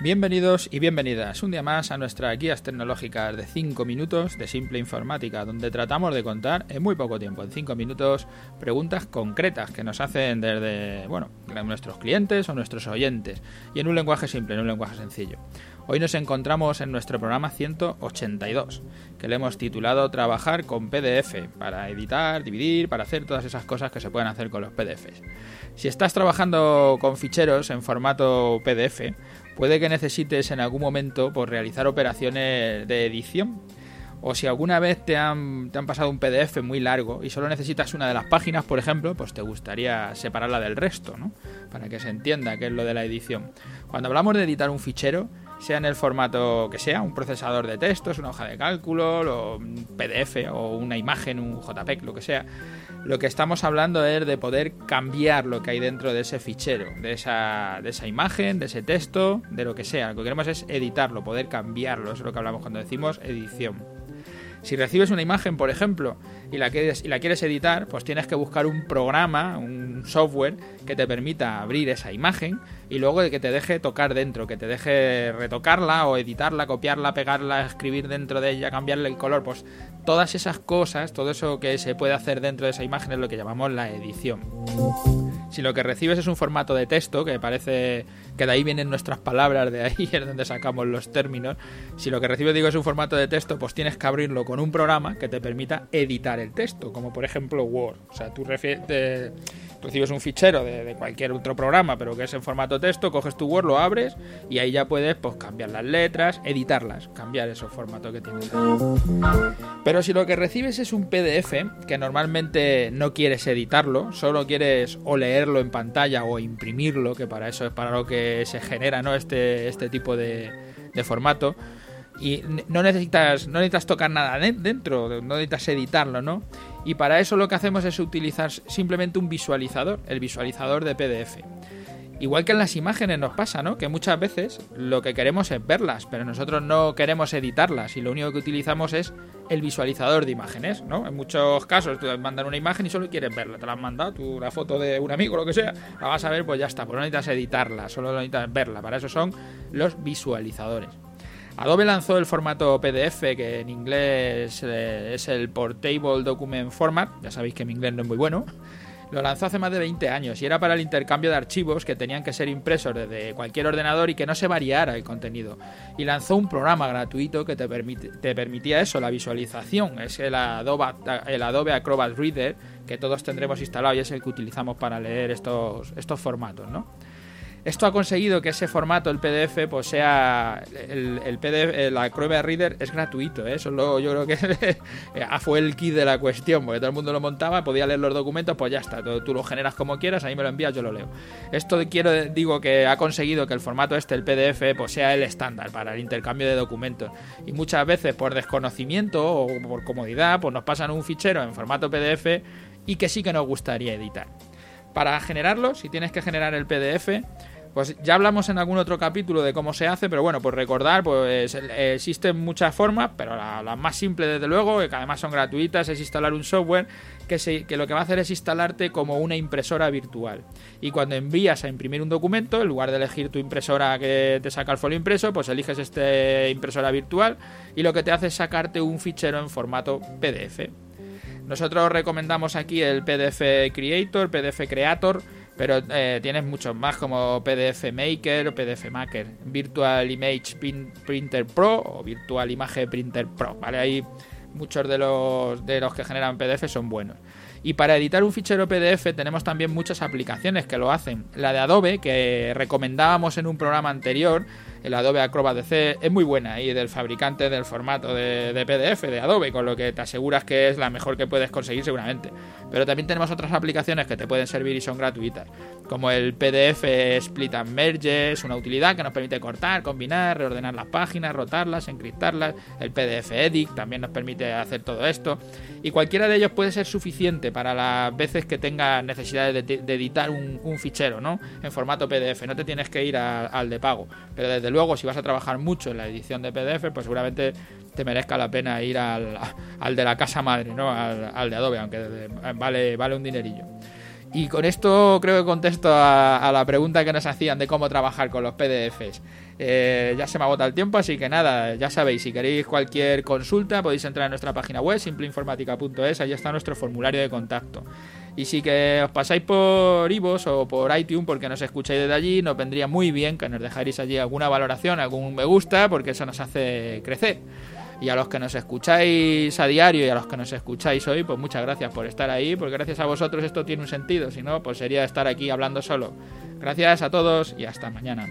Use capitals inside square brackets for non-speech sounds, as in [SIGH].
Bienvenidos y bienvenidas un día más a nuestras guías tecnológicas de 5 minutos de simple informática, donde tratamos de contar en muy poco tiempo, en 5 minutos, preguntas concretas que nos hacen desde, bueno, nuestros clientes o nuestros oyentes, y en un lenguaje simple, en un lenguaje sencillo. Hoy nos encontramos en nuestro programa 182, que le hemos titulado Trabajar con PDF, para editar, dividir, para hacer todas esas cosas que se pueden hacer con los PDFs. Si estás trabajando con ficheros en formato PDF, puede que necesites en algún momento por pues, realizar operaciones de edición. O si alguna vez te han, te han pasado un PDF muy largo y solo necesitas una de las páginas, por ejemplo, pues te gustaría separarla del resto, ¿no? Para que se entienda qué es lo de la edición. Cuando hablamos de editar un fichero, sea en el formato que sea, un procesador de textos, una hoja de cálculo, un PDF o una imagen, un JPEG, lo que sea, lo que estamos hablando es de poder cambiar lo que hay dentro de ese fichero, de esa, de esa imagen, de ese texto, de lo que sea. Lo que queremos es editarlo, poder cambiarlo, eso es lo que hablamos cuando decimos edición. Si recibes una imagen, por ejemplo, y la, quieres, editar, pues tienes que buscar un programa, un software que te permita abrir esa imagen y luego que te deje tocar dentro, que te deje retocarla o editarla, copiarla, pegarla, escribir dentro de ella, cambiarle el color, pues todas esas cosas, todo eso que se puede hacer dentro de esa imagen es lo que llamamos la edición. Si lo que recibes es un formato de texto, que parece que de ahí vienen nuestras palabras, de ahí [LAUGHS] es donde sacamos los términos, si lo que recibes digo es un formato de texto, pues tienes que abrirlo con un programa que te permita editar el texto, como por ejemplo Word. O sea, tú recibes un fichero de, cualquier otro programa, pero que es en formato texto, coges tu Word, lo abres y ahí ya puedes pues, cambiar las letras, editarlas, cambiar esos formatos que tienes. Pero si lo que recibes es un PDF, que normalmente no quieres editarlo, solo quieres o leerlo en pantalla o imprimirlo, que para eso es para lo que se genera ¿no? este, este tipo de, de formato, y no necesitas, no necesitas tocar nada dentro, no necesitas editarlo, ¿no? Y para eso lo que hacemos es utilizar simplemente un visualizador, el visualizador de PDF. Igual que en las imágenes nos pasa, ¿no? Que muchas veces lo que queremos es verlas, pero nosotros no queremos editarlas y lo único que utilizamos es el visualizador de imágenes, ¿no? En muchos casos te mandan una imagen y solo quieres verla, te la han mandado, tú la foto de un amigo, lo que sea, la vas a ver, pues ya está, pues no necesitas editarla, solo necesitas verla, para eso son los visualizadores. Adobe lanzó el formato PDF, que en inglés eh, es el Portable Document Format, ya sabéis que mi inglés no es muy bueno. Lo lanzó hace más de 20 años y era para el intercambio de archivos que tenían que ser impresos desde cualquier ordenador y que no se variara el contenido. Y lanzó un programa gratuito que te, permitía eso, la visualización. Es el Adobe, el Adobe Acrobat Reader que todos tendremos instalado y es el que utilizamos para leer estos, estos formatos, ¿no? Esto ha conseguido que ese formato, el PDF, pues sea el, PDF, la Acrobat Reader es gratuito, ¿eh? eso yo creo que [LAUGHS] fue el kit de la cuestión, porque todo el mundo lo montaba, podía leer los documentos, pues ya está, tú, lo generas como quieras, ahí me lo envías, yo lo leo. Esto quiero digo que ha conseguido que el formato este, el PDF, pues sea el estándar para el intercambio de documentos. Y muchas veces por desconocimiento o por comodidad, pues nos pasan un fichero en formato PDF y que sí que nos gustaría editar. Para generarlo, si tienes que generar el PDF, pues ya hablamos en algún otro capítulo de cómo se hace, pero bueno, pues recordar, pues existen muchas formas, pero la, más simple desde luego, que además son gratuitas, es instalar un software que, que lo que va a hacer es instalarte como una impresora virtual. Y cuando envías a imprimir un documento, en lugar de elegir tu impresora que te saca el folio impreso, pues eliges esta impresora virtual y lo que te hace es sacarte un fichero en formato PDF. Nosotros recomendamos aquí el PDF Creator, PDF Creator, pero eh, tienes muchos más como PDF Maker o PDF Maker, Virtual Image Printer Pro o Virtual Image Printer Pro, ¿vale? Hay muchos de los, de los que generan PDF son buenos. Y para editar un fichero PDF tenemos también muchas aplicaciones que lo hacen. La de Adobe, que recomendábamos en un programa anterior, el Adobe Acrobat DC, es muy buena y del fabricante del formato de, de, PDF de Adobe, con lo que te aseguras que es la mejor que puedes conseguir seguramente. Pero también tenemos otras aplicaciones que te pueden servir y son gratuitas como el PDF Split and Merge, es una utilidad que nos permite cortar, combinar, reordenar las páginas, rotarlas, encriptarlas. El PDF Edit también nos permite hacer todo esto. Y cualquiera de ellos puede ser suficiente para las veces que tengas necesidad de, editar un, fichero, ¿no? En formato PDF. No te tienes que ir al de pago. Pero desde luego, si vas a trabajar mucho en la edición de PDF, pues seguramente te merezca la pena ir al, de la casa madre, ¿no? Al, al de Adobe, aunque vale, vale un dinerillo. Y con esto creo que contesto a, la pregunta que nos hacían de cómo trabajar con los PDFs. Eh, ya se me agota el tiempo, así que nada, ya sabéis, si queréis cualquier consulta podéis entrar a nuestra página web, simpleinformática.es, ahí está nuestro formulario de contacto. Y si que os pasáis por Ivos o por iTunes porque nos escucháis desde allí, nos vendría muy bien que nos dejáis allí alguna valoración, algún me gusta, porque eso nos hace crecer. Y a los que nos escucháis a diario y a los que nos escucháis hoy, pues muchas gracias por estar ahí, porque gracias a vosotros esto tiene un sentido, si no, pues sería estar aquí hablando solo. Gracias a todos y hasta mañana.